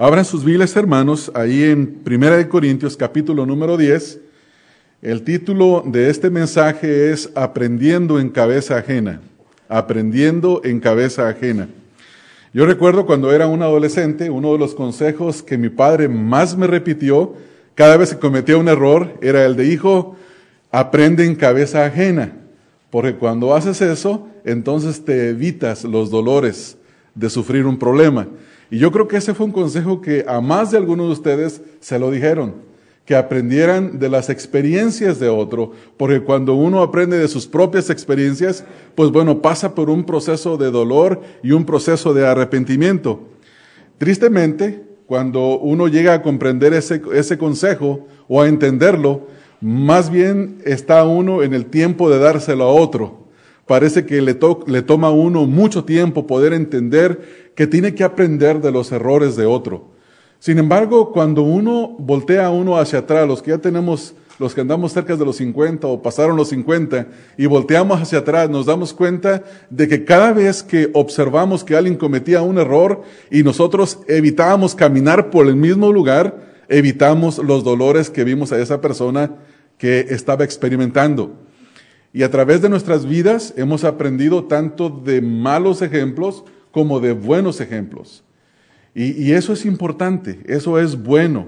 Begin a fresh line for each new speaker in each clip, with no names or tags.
Abran sus Biblias, hermanos, ahí en 1 Corintios capítulo número 10. El título de este mensaje es Aprendiendo en cabeza ajena. Aprendiendo en cabeza ajena. Yo recuerdo cuando era un adolescente, uno de los consejos que mi padre más me repitió cada vez que cometía un error era el de hijo, aprende en cabeza ajena. Porque cuando haces eso, entonces te evitas los dolores de sufrir un problema. Y yo creo que ese fue un consejo que a más de algunos de ustedes se lo dijeron, que aprendieran de las experiencias de otro, porque cuando uno aprende de sus propias experiencias, pues bueno, pasa por un proceso de dolor y un proceso de arrepentimiento. Tristemente, cuando uno llega a comprender ese, ese consejo o a entenderlo, más bien está uno en el tiempo de dárselo a otro. Parece que le, le toma a uno mucho tiempo poder entender que tiene que aprender de los errores de otro. Sin embargo, cuando uno voltea uno hacia atrás, los que ya tenemos, los que andamos cerca de los 50 o pasaron los 50 y volteamos hacia atrás, nos damos cuenta de que cada vez que observamos que alguien cometía un error y nosotros evitábamos caminar por el mismo lugar, evitamos los dolores que vimos a esa persona que estaba experimentando. Y a través de nuestras vidas hemos aprendido tanto de malos ejemplos, como de buenos ejemplos. Y, eso es importante, eso es bueno.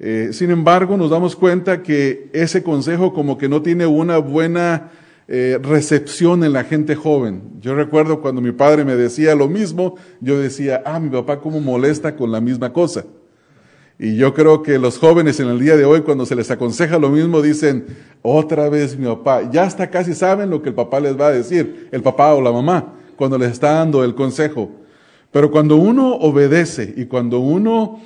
Eh, sin embargo, nos damos cuenta que ese consejo como que no tiene una buena eh, recepción en la gente joven. Yo recuerdo cuando mi padre me decía lo mismo, yo decía, ah, mi papá cómo molesta con la misma cosa. Y yo creo que los jóvenes en el día de hoy, cuando se les aconseja lo mismo, dicen, otra vez mi papá, ya hasta casi saben lo que el papá les va a decir, el papá o la mamá cuando les está dando el consejo. Pero cuando uno obedece y cuando uno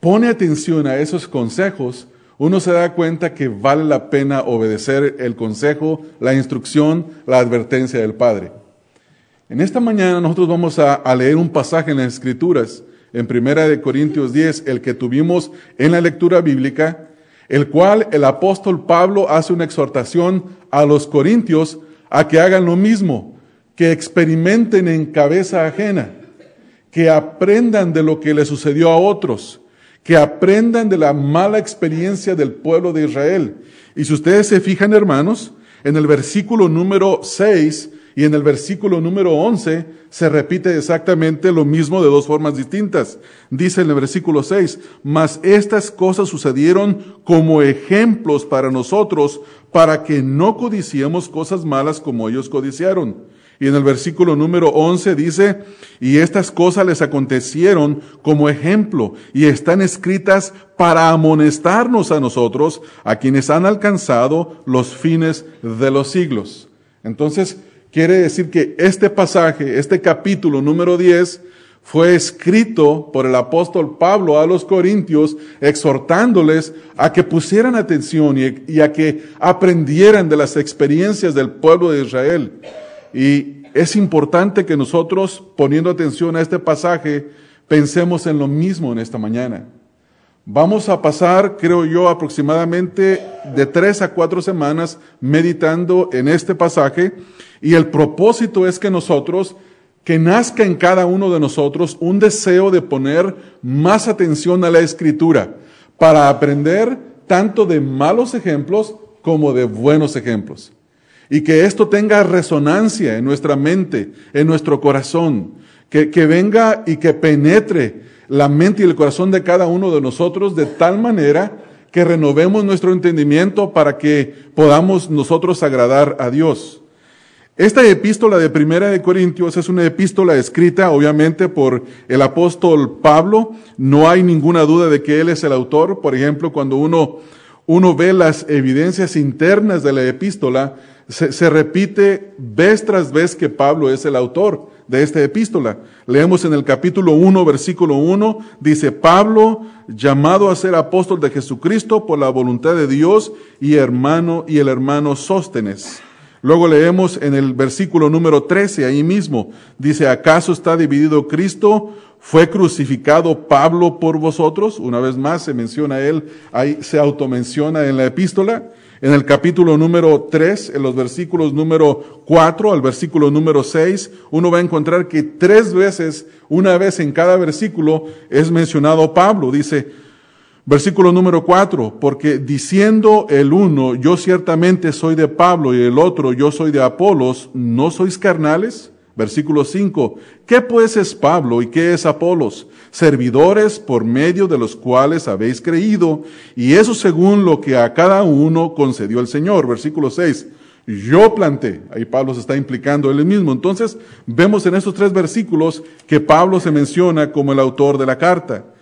pone atención a esos consejos, uno se da cuenta que vale la pena obedecer el consejo, la instrucción, la advertencia del Padre. En esta mañana nosotros vamos a, leer un pasaje en las Escrituras, en Primera de Corintios 10, el que tuvimos en la lectura bíblica, el cual el apóstol Pablo hace una exhortación a los corintios a que hagan lo mismo, que experimenten en cabeza ajena, que aprendan de lo que le sucedió a otros, que aprendan de la mala experiencia del pueblo de Israel. Y si ustedes se fijan, hermanos, en el versículo número 6 y en el versículo número 11 se repite exactamente lo mismo de dos formas distintas. Dice en el versículo 6, mas estas cosas sucedieron como ejemplos para nosotros, para que no codiciemos cosas malas como ellos codiciaron. Y en el versículo número 11 dice, y estas cosas les acontecieron como ejemplo y están escritas para amonestarnos a nosotros, a quienes han alcanzado los fines de los siglos. Entonces, quiere decir que este pasaje, este capítulo número 10, fue escrito por el apóstol Pablo a los corintios, exhortándoles a que pusieran atención y, y a que aprendieran de las experiencias del pueblo de Israel. Y es importante que nosotros, poniendo atención a este pasaje, pensemos en lo mismo en esta mañana. Vamos a pasar, creo yo, aproximadamente de tres a cuatro semanas meditando en este pasaje y el propósito es que nosotros, que nazca en cada uno de nosotros un deseo de poner más atención a la escritura para aprender tanto de malos ejemplos como de buenos ejemplos. Y que esto tenga resonancia en nuestra mente, en nuestro corazón. Que, que venga y que penetre la mente y el corazón de cada uno de nosotros de tal manera que renovemos nuestro entendimiento para que podamos nosotros agradar a Dios. Esta epístola de Primera de Corintios es una epístola escrita obviamente por el apóstol Pablo. No hay ninguna duda de que él es el autor. Por ejemplo, cuando uno, uno ve las evidencias internas de la epístola, se, repite vez tras vez que Pablo es el autor de esta epístola. Leemos en el capítulo 1, versículo 1, dice, Pablo, llamado a ser apóstol de Jesucristo por la voluntad de Dios y hermano y el hermano Sóstenes. Luego leemos en el versículo número 13, ahí mismo, dice, ¿acaso está dividido Cristo? ¿Fue crucificado Pablo por vosotros? Una vez más se menciona él, ahí se automenciona en la epístola. En el capítulo número 3, en los versículos número 4 al versículo número 6, uno va a encontrar que tres veces, una vez en cada versículo, es mencionado Pablo. Dice, versículo número 4, porque diciendo el uno, yo ciertamente soy de Pablo y el otro, yo soy de Apolos, ¿no sois carnales? Versículo 5. ¿Qué pues es Pablo y qué es Apolos? Servidores por medio de los cuales habéis creído, y eso según lo que a cada uno concedió el Señor. Versículo 6. Yo planté. Ahí Pablo se está implicando él mismo. Entonces, vemos en estos tres versículos que Pablo se menciona como el autor de la carta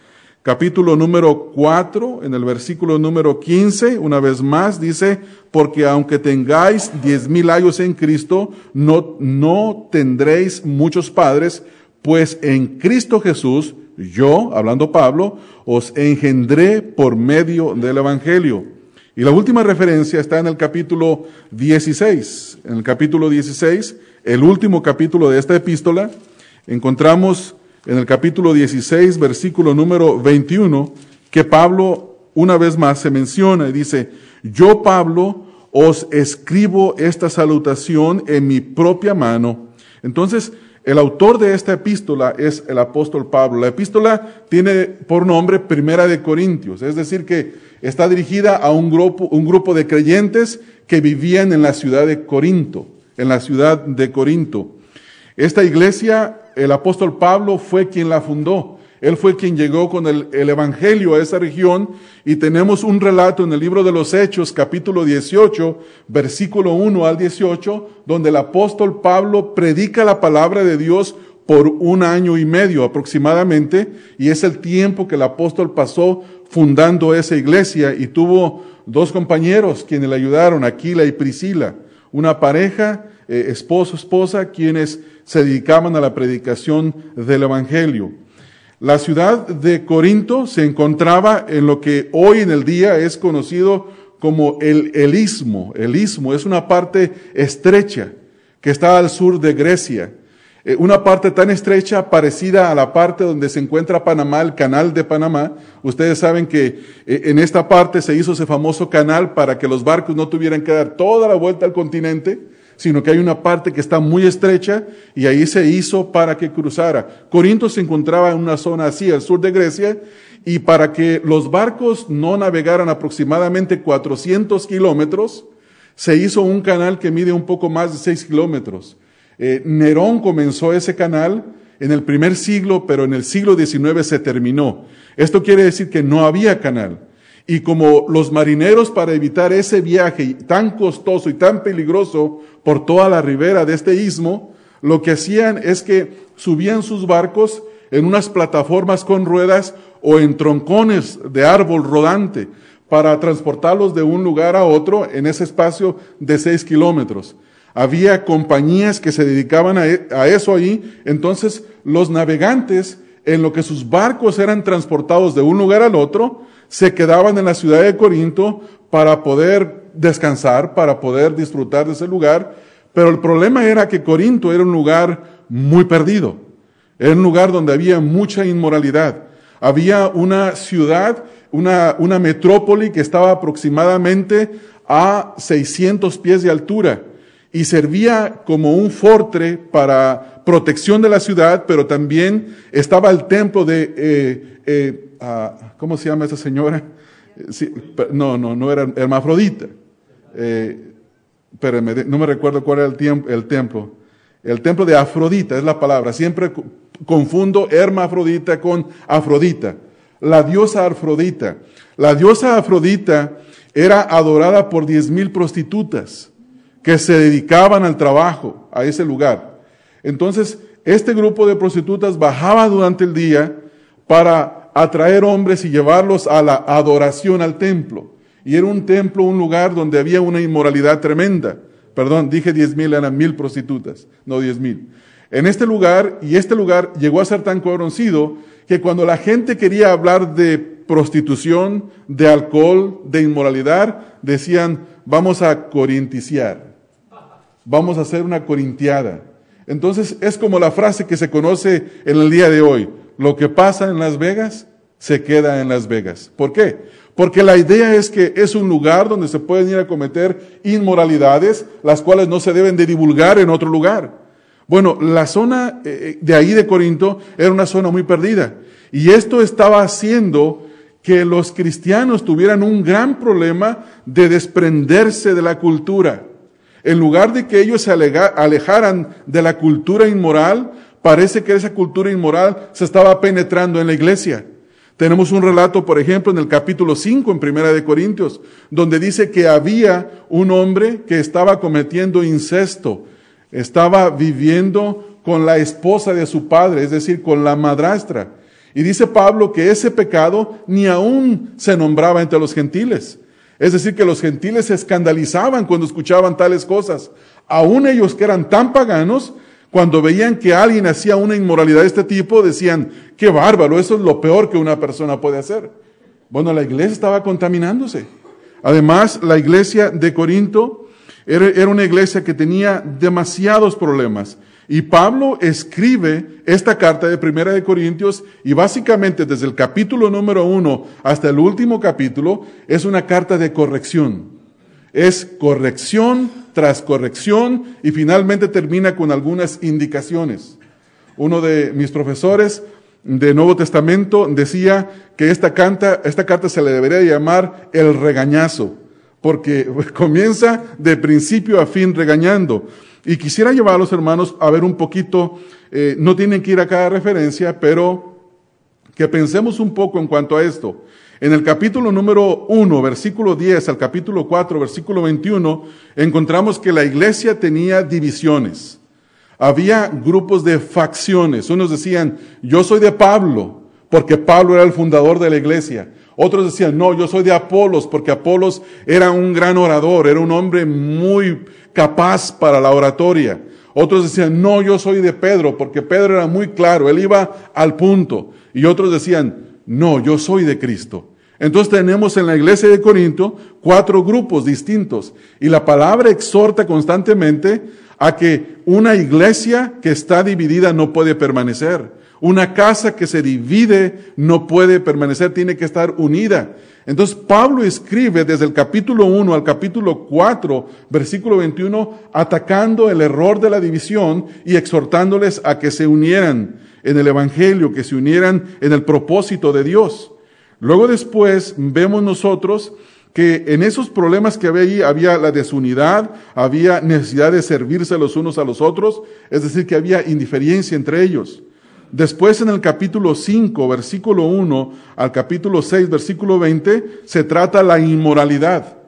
capítulo número 4, en el versículo número 15, una vez más, dice, porque aunque tengáis diez mil años en Cristo, no, no tendréis muchos padres, pues en Cristo Jesús, yo, hablando Pablo, os engendré por medio del Evangelio. Y la última referencia está en el capítulo 16. En el capítulo 16, el último capítulo de esta epístola, encontramos en el capítulo 16, versículo número 21, que Pablo una vez más se menciona y dice, yo Pablo os escribo esta salutación en mi propia mano. Entonces, el autor de esta epístola es el apóstol Pablo. La epístola tiene por nombre Primera de Corintios, es decir, que está dirigida a un grupo, un grupo de creyentes que vivían en la ciudad de Corinto, en la ciudad de Corinto. Esta iglesia el apóstol Pablo fue quien la fundó. Él fue quien llegó con el, Evangelio a esa región. Y tenemos un relato en el libro de los Hechos, capítulo 18, versículo 1 al 18, donde el apóstol Pablo predica la palabra de Dios por un año y medio aproximadamente, y es el tiempo que el apóstol pasó fundando esa iglesia. Y tuvo dos compañeros quienes le ayudaron, Aquila y Priscila, una pareja, eh, esposo, esposa, quienes se dedicaban a la predicación del Evangelio. La ciudad de Corinto se encontraba en lo que hoy en el día es conocido como el, el istmo. El istmo es una parte estrecha que está al sur de Grecia. Eh, una parte tan estrecha parecida a la parte donde se encuentra Panamá, el canal de Panamá. Ustedes saben que eh, en esta parte se hizo ese famoso canal para que los barcos no tuvieran que dar toda la vuelta al continente sino que hay una parte que está muy estrecha y ahí se hizo para que cruzara. Corinto se encontraba en una zona así, al sur de Grecia, y para que los barcos no navegaran aproximadamente 400 kilómetros, se hizo un canal que mide un poco más de 6 kilómetros. Eh, Nerón comenzó ese canal en el primer siglo, pero en el siglo XIX se terminó. Esto quiere decir que no había canal. Y como los marineros para evitar ese viaje tan costoso y tan peligroso por toda la ribera de este istmo, lo que hacían es que subían sus barcos en unas plataformas con ruedas o en troncones de árbol rodante para transportarlos de un lugar a otro en ese espacio de seis kilómetros. Había compañías que se dedicaban a, e, eso ahí, entonces los navegantes, en lo que sus barcos eran transportados de un lugar al otro, se quedaban en la ciudad de Corinto para poder descansar, para poder disfrutar de ese lugar. Pero el problema era que Corinto era un lugar muy perdido. Era un lugar donde había mucha inmoralidad. Había una ciudad, una, una metrópoli que estaba aproximadamente a 600 pies de altura y servía como un fortre para protección de la ciudad, pero también estaba el templo de eh, eh, ¿cómo se llama esa señora? no, no, no era hermafrodita. Eh, pero no me recuerdo cuál era el, el templo. El templo de Afrodita es la palabra. Siempre confundo hermafrodita con Afrodita. La diosa Afrodita. La diosa Afrodita era adorada por diez mil prostitutas que se dedicaban al trabajo a ese lugar. Entonces, este grupo de prostitutas bajaba durante el día para atraer hombres y llevarlos a la adoración al templo. Y era un templo, un lugar donde había una inmoralidad tremenda. Perdón, dije diez mil, eran mil prostitutas, no diez mil. En este lugar, y este lugar llegó a ser tan conocido que cuando la gente quería hablar de prostitución, de alcohol, de inmoralidad, decían, vamos a corinticiar, vamos a hacer una corintiada. Entonces es como la frase que se conoce en el día de hoy, lo que pasa en Las Vegas se queda en Las Vegas. ¿Por qué? Porque la idea es que es un lugar donde se pueden ir a cometer inmoralidades, las cuales no se deben de divulgar en otro lugar. Bueno, la zona eh, de ahí de Corinto era una zona muy perdida. Y esto estaba haciendo que los cristianos tuvieran un gran problema de desprenderse de la cultura. En lugar de que ellos se alejaran de la cultura inmoral, parece que esa cultura inmoral se estaba penetrando en la iglesia. Tenemos un relato, por ejemplo, en el capítulo 5 en Primera de Corintios, donde dice que había un hombre que estaba cometiendo incesto, estaba viviendo con la esposa de su padre, es decir, con la madrastra. Y dice Pablo que ese pecado ni aún se nombraba entre los gentiles. Es decir, que los gentiles se escandalizaban cuando escuchaban tales cosas. Aún ellos que eran tan paganos, cuando veían que alguien hacía una inmoralidad de este tipo, decían, qué bárbaro, eso es lo peor que una persona puede hacer. Bueno, la iglesia estaba contaminándose. Además, la iglesia de Corinto era, una iglesia que tenía demasiados problemas. Y Pablo escribe esta carta de Primera de Corintios y básicamente desde el capítulo número uno hasta el último capítulo es una carta de corrección. Es corrección tras corrección y finalmente termina con algunas indicaciones. Uno de mis profesores de Nuevo Testamento decía que esta, esta carta se le debería llamar el regañazo, porque comienza de principio a fin regañando. Y quisiera llevar a los hermanos a ver un poquito, eh, no tienen que ir a cada referencia, pero que pensemos un poco en cuanto a esto. En el capítulo número 1, versículo 10 al capítulo 4, versículo 21, encontramos que la iglesia tenía divisiones. Había grupos de facciones. Unos decían, yo soy de Pablo, porque Pablo era el fundador de la iglesia. Otros decían, no, yo soy de Apolos, porque Apolos era un gran orador, era un hombre muy capaz para la oratoria. Otros decían, no, yo soy de Pedro, porque Pedro era muy claro, él iba al punto. Y otros decían, no, yo soy de Cristo. Entonces tenemos en la iglesia de Corinto cuatro grupos distintos y la palabra exhorta constantemente a que una iglesia que está dividida no puede permanecer. Una casa que se divide no puede permanecer, tiene que estar unida. Entonces Pablo escribe desde el capítulo 1 al capítulo 4, versículo 21, atacando el error de la división y exhortándoles a que se unieran en el Evangelio, que se unieran en el propósito de Dios. Luego después vemos nosotros que en esos problemas que había ahí había la desunidad, había necesidad de servirse los unos a los otros, es decir, que había indiferencia entre ellos. Después en el capítulo 5, versículo 1 al capítulo 6, versículo 20, se trata la inmoralidad.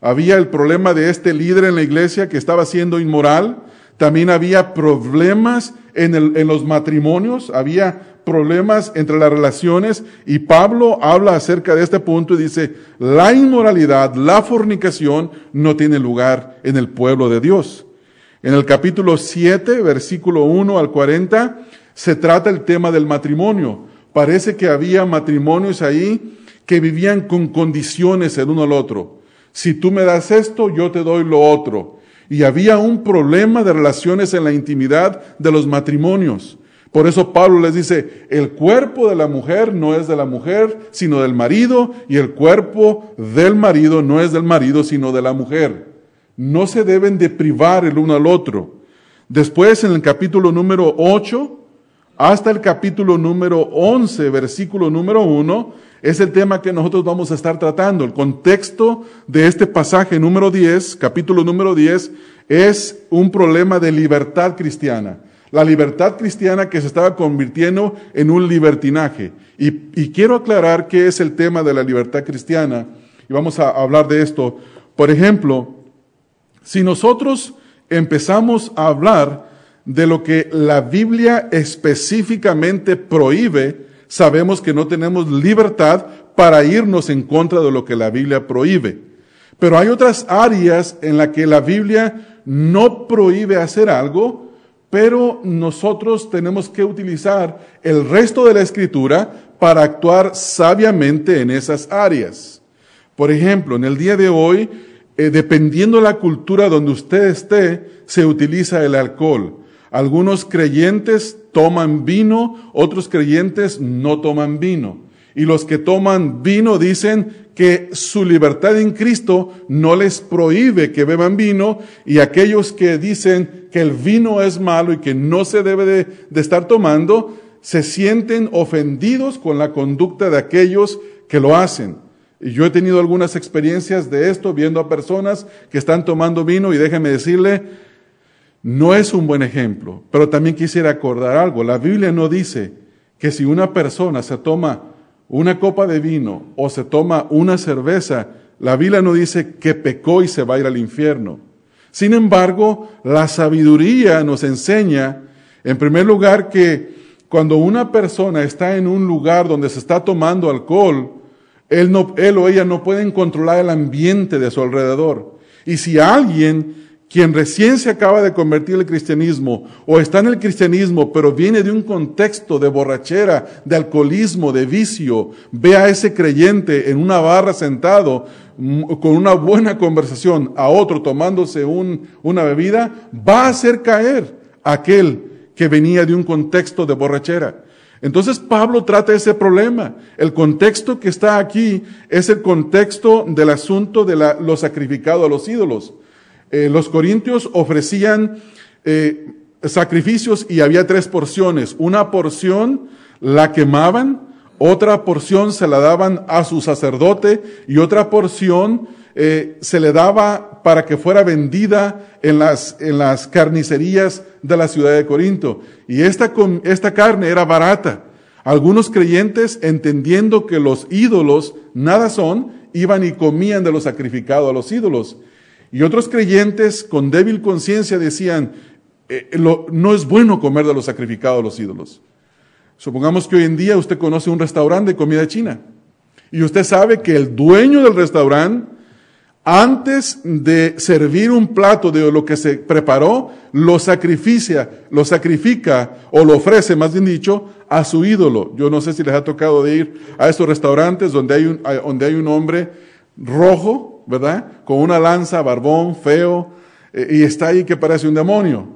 Había el problema de este líder en la iglesia que estaba siendo inmoral. También había problemas en, los matrimonios, había problemas entre las relaciones y Pablo habla acerca de este punto y dice, la inmoralidad, la fornicación no tiene lugar en el pueblo de Dios. En el capítulo 7, versículo 1 al 40, se trata el tema del matrimonio. Parece que había matrimonios ahí que vivían con condiciones el uno al otro. Si tú me das esto, yo te doy lo otro. Y había un problema de relaciones en la intimidad de los matrimonios. Por eso Pablo les dice, el cuerpo de la mujer no es de la mujer, sino del marido, y el cuerpo del marido no es del marido, sino de la mujer. No se deben de privar el uno al otro. Después, en el capítulo número 8, hasta el capítulo número 11, versículo número 1, es el tema que nosotros vamos a estar tratando. El contexto de este pasaje número 10, capítulo número 10, es un problema de libertad cristiana la libertad cristiana que se estaba convirtiendo en un libertinaje. Y, quiero aclarar qué es el tema de la libertad cristiana, y vamos a hablar de esto. Por ejemplo, si nosotros empezamos a hablar de lo que la Biblia específicamente prohíbe, sabemos que no tenemos libertad para irnos en contra de lo que la Biblia prohíbe. Pero hay otras áreas en las que la Biblia no prohíbe hacer algo, pero nosotros tenemos que utilizar el resto de la escritura para actuar sabiamente en esas áreas. Por ejemplo, en el día de hoy, eh, dependiendo de la cultura donde usted esté, se utiliza el alcohol. Algunos creyentes toman vino, otros creyentes no toman vino. Y los que toman vino dicen que su libertad en Cristo no les prohíbe que beban vino y aquellos que dicen que el vino es malo y que no se debe de, de estar tomando, se sienten ofendidos con la conducta de aquellos que lo hacen. Y yo he tenido algunas experiencias de esto viendo a personas que están tomando vino y déjenme decirle, no es un buen ejemplo, pero también quisiera acordar algo. La Biblia no dice que si una persona se toma una copa de vino o se toma una cerveza, la Biblia no dice que pecó y se va a ir al infierno. Sin embargo, la sabiduría nos enseña, en primer lugar, que cuando una persona está en un lugar donde se está tomando alcohol, él, no, él o ella no pueden controlar el ambiente de su alrededor. Y si alguien quien recién se acaba de convertir al cristianismo o está en el cristianismo, pero viene de un contexto de borrachera, de alcoholismo, de vicio, ve a ese creyente en una barra sentado mm, con una buena conversación a otro tomándose un, una bebida, va a hacer caer a aquel que venía de un contexto de borrachera. Entonces Pablo trata ese problema. El contexto que está aquí es el contexto del asunto de la, lo sacrificado a los ídolos. Eh, los corintios ofrecían eh, sacrificios y había tres porciones. Una porción la quemaban, otra porción se la daban a su sacerdote y otra porción eh, se le daba para que fuera vendida en las, en las carnicerías de la ciudad de Corinto. Y esta, esta carne era barata. Algunos creyentes, entendiendo que los ídolos nada son, iban y comían de lo sacrificado a los ídolos. Y otros creyentes con débil conciencia decían, eh, no es bueno comer de lo sacrificado a los ídolos. Supongamos que hoy en día usted conoce un restaurante de comida china y usted sabe que el dueño del restaurante, antes de servir un plato de lo que se preparó, lo sacrifica, lo sacrifica o lo ofrece, más bien dicho, a su ídolo. Yo no sé si les ha tocado de ir a estos restaurantes donde hay un, donde hay un hombre rojo, ¿verdad? Con una lanza, barbón, feo, eh, y está ahí que parece un demonio.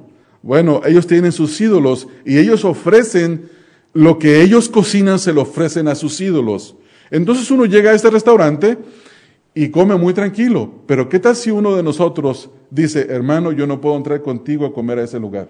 Bueno, ellos tienen sus ídolos y ellos ofrecen lo que ellos cocinan, se lo ofrecen a sus ídolos. Entonces uno llega a este restaurante y come muy tranquilo, pero ¿qué tal si uno de nosotros dice, hermano, yo no puedo entrar contigo a comer a ese lugar?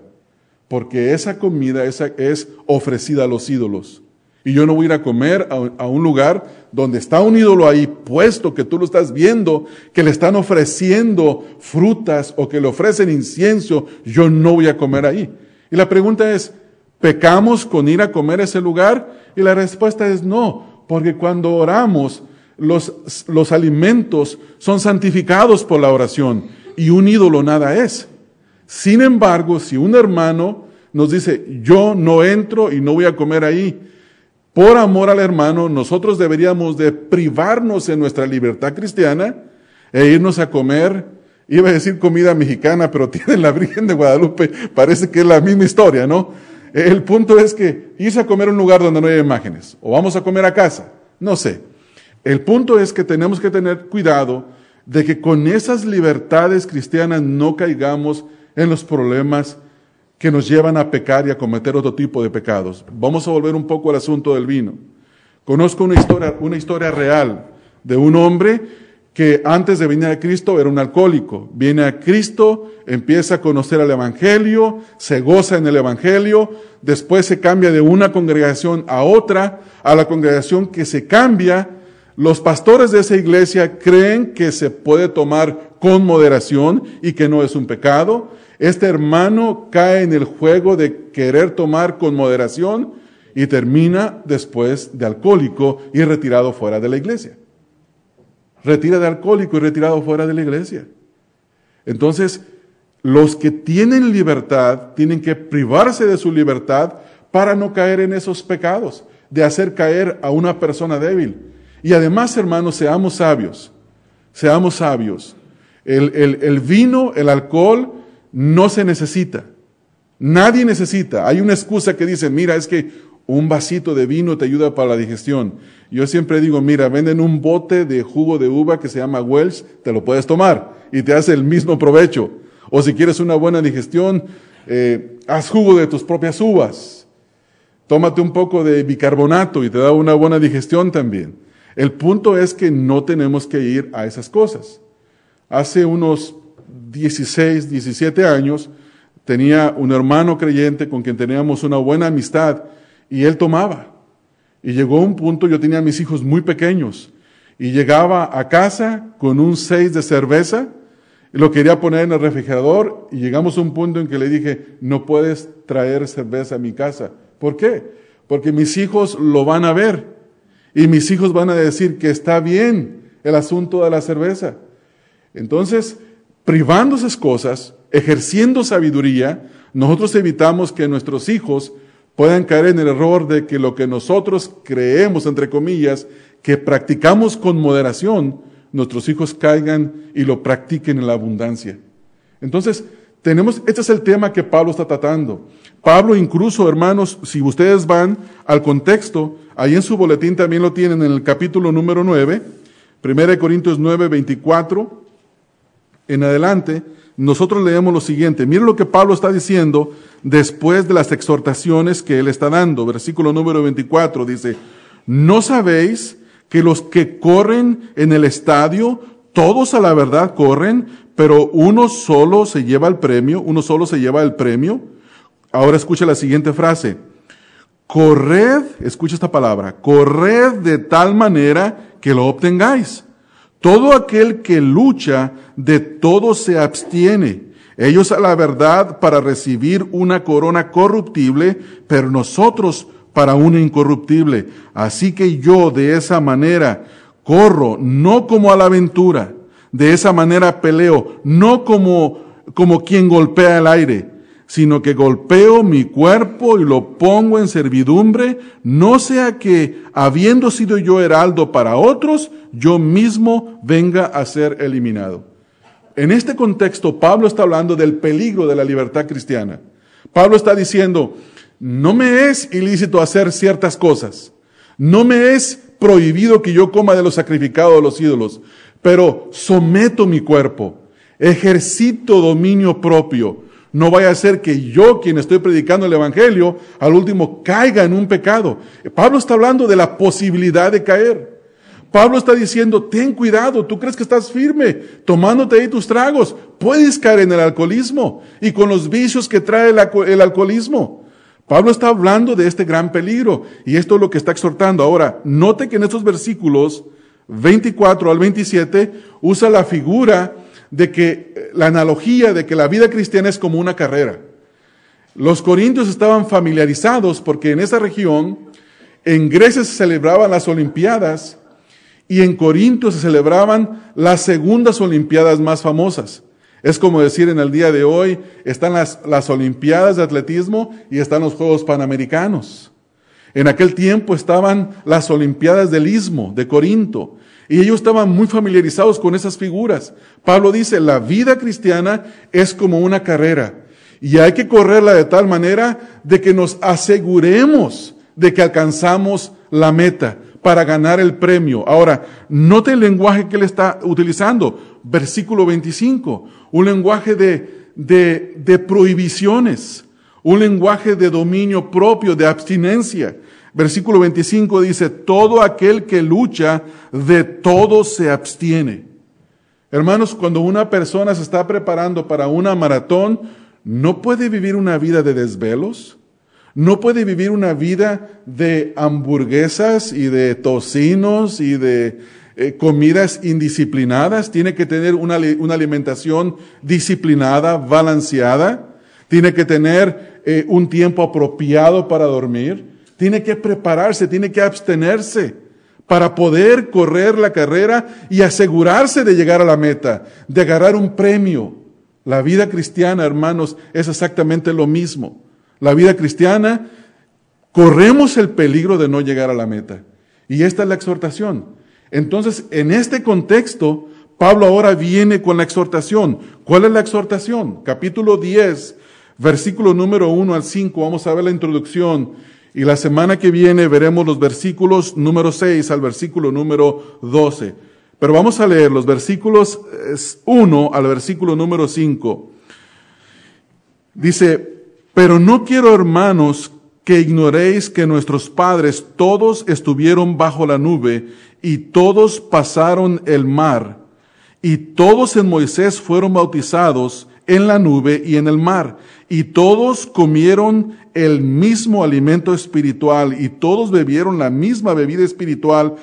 Porque esa comida esa es ofrecida a los ídolos. Y yo no voy a ir a comer a, un lugar donde está un ídolo ahí puesto, que tú lo estás viendo, que le están ofreciendo frutas o que le ofrecen incienso. Yo no voy a comer ahí. Y la pregunta es, ¿pecamos con ir a comer a ese lugar? Y la respuesta es no, porque cuando oramos, los, los alimentos son santificados por la oración y un ídolo nada es. Sin embargo, si un hermano nos dice, yo no entro y no voy a comer ahí, por amor al hermano, nosotros deberíamos de privarnos en nuestra libertad cristiana e irnos a comer, iba a decir comida mexicana, pero tiene la Virgen de Guadalupe, parece que es la misma historia, ¿no? El punto es que irse a comer a un lugar donde no hay imágenes, o vamos a comer a casa, no sé. El punto es que tenemos que tener cuidado de que con esas libertades cristianas no caigamos en los problemas que nos llevan a pecar y a cometer otro tipo de pecados. Vamos a volver un poco al asunto del vino. Conozco una historia, una historia real de un hombre que antes de venir a Cristo era un alcohólico. Viene a Cristo, empieza a conocer el Evangelio, se goza en el Evangelio, después se cambia de una congregación a otra, a la congregación que se cambia. Los pastores de esa iglesia creen que se puede tomar con moderación y que no es un pecado. Este hermano cae en el juego de querer tomar con moderación y termina después de alcohólico y retirado fuera de la iglesia. Retira de alcohólico y retirado fuera de la iglesia. Entonces, los que tienen libertad tienen que privarse de su libertad para no caer en esos pecados, de hacer caer a una persona débil. Y además, hermanos, seamos sabios, seamos sabios. El, el vino, el alcohol, no se necesita. Nadie necesita. Hay una excusa que dice, mira, es que un vasito de vino te ayuda para la digestión. Yo siempre digo, mira, venden un bote de jugo de uva que se llama Welsh, te lo puedes tomar y te hace el mismo provecho. O si quieres una buena digestión, Eh, haz jugo de tus propias uvas. Tómate un poco de bicarbonato y te da una buena digestión también. El punto es que no tenemos que ir a esas cosas. Hace unos 16, 17 años, tenía un hermano creyente con quien teníamos una buena amistad y él tomaba. Y llegó un punto, yo tenía mis hijos muy pequeños y llegaba a casa con un seis de cerveza y lo quería poner en el refrigerador y llegamos a un punto en que le dije, no puedes traer cerveza a mi casa. ¿Por qué? Porque mis hijos lo van a ver y mis hijos van a decir que está bien el asunto de la cerveza. Entonces, privando esas cosas, ejerciendo sabiduría, nosotros evitamos que nuestros hijos puedan caer en el error de que lo que nosotros creemos, entre comillas, que practicamos con moderación, nuestros hijos caigan y lo practiquen en la abundancia. Entonces, tenemos, este es el tema que Pablo está tratando. Pablo incluso, hermanos, si ustedes van al contexto, ahí en su boletín también lo tienen en el capítulo número 9, 1 Corintios 9, 24, en adelante, nosotros leemos lo siguiente. Miren lo que Pablo está diciendo después de las exhortaciones que él está dando. Versículo número 24 dice, ¿no sabéis que los que corren en el estadio, todos a la verdad corren, pero uno solo se lleva el premio, uno solo se lleva el premio? Ahora escucha la siguiente frase. Corred, escucha esta palabra, corred de tal manera que lo obtengáis. Todo aquel que lucha, de todo se abstiene. Ellos a la verdad para recibir una corona corruptible, pero nosotros para una incorruptible. Así que yo de esa manera corro, no como a la aventura, de esa manera peleo, no como, como quien golpea el aire, sino que golpeo mi cuerpo y lo pongo en servidumbre, no sea que, habiendo sido yo heraldo para otros, yo mismo venga a ser eliminado. En este contexto, Pablo está hablando del peligro de la libertad cristiana. Pablo está diciendo, no me es ilícito hacer ciertas cosas, no me es prohibido que yo coma de lo sacrificado de los ídolos, pero someto mi cuerpo, ejercito dominio propio, no vaya a ser que yo, quien estoy predicando el Evangelio, al último caiga en un pecado. Pablo está hablando de la posibilidad de caer. Pablo está diciendo, ten cuidado, tú crees que estás firme, tomándote ahí tus tragos, puedes caer en el alcoholismo y con los vicios que trae el, alcoholismo. Pablo está hablando de este gran peligro y esto es lo que está exhortando. Ahora, note que en estos versículos 24 al 27 usa la figura de que la analogía de que la vida cristiana es como una carrera. Los corintios estaban familiarizados porque en esa región, en Grecia se celebraban las Olimpiadas y en Corinto se celebraban las segundas Olimpiadas más famosas. Es como decir en el día de hoy, están las, las Olimpiadas de atletismo y están los Juegos Panamericanos. En aquel tiempo estaban las Olimpiadas del Istmo, de Corinto, y ellos estaban muy familiarizados con esas figuras. Pablo dice, la vida cristiana es como una carrera y hay que correrla de tal manera de que nos aseguremos de que alcanzamos la meta para ganar el premio. Ahora, note el lenguaje que él está utilizando. Versículo 25, un lenguaje de, de, de prohibiciones, un lenguaje de dominio propio, de abstinencia. Versículo 25 dice, todo aquel que lucha, de todo se abstiene. Hermanos, cuando una persona se está preparando para una maratón, no puede vivir una vida de desvelos, no puede vivir una vida de hamburguesas y de tocinos y de eh, comidas indisciplinadas, tiene que tener una, alimentación disciplinada, balanceada, tiene que tener eh, un tiempo apropiado para dormir tiene que prepararse, tiene que abstenerse para poder correr la carrera y asegurarse de llegar a la meta, de agarrar un premio. La vida cristiana, hermanos, es exactamente lo mismo. La vida cristiana, corremos el peligro de no llegar a la meta. Y esta es la exhortación. Entonces, en este contexto, Pablo ahora viene con la exhortación. ¿Cuál es la exhortación? Capítulo 10, versículo número 1 al 5. Vamos a ver la introducción y la semana que viene veremos los versículos número 6 al versículo número 12. Pero vamos a leer los versículos 1 al versículo número 5. Dice, pero no quiero, hermanos, que ignoréis que nuestros padres todos estuvieron bajo la nube y todos pasaron el mar y todos en Moisés fueron bautizados en la nube y en el mar y todos comieron el mismo alimento espiritual y todos bebieron la misma bebida espiritual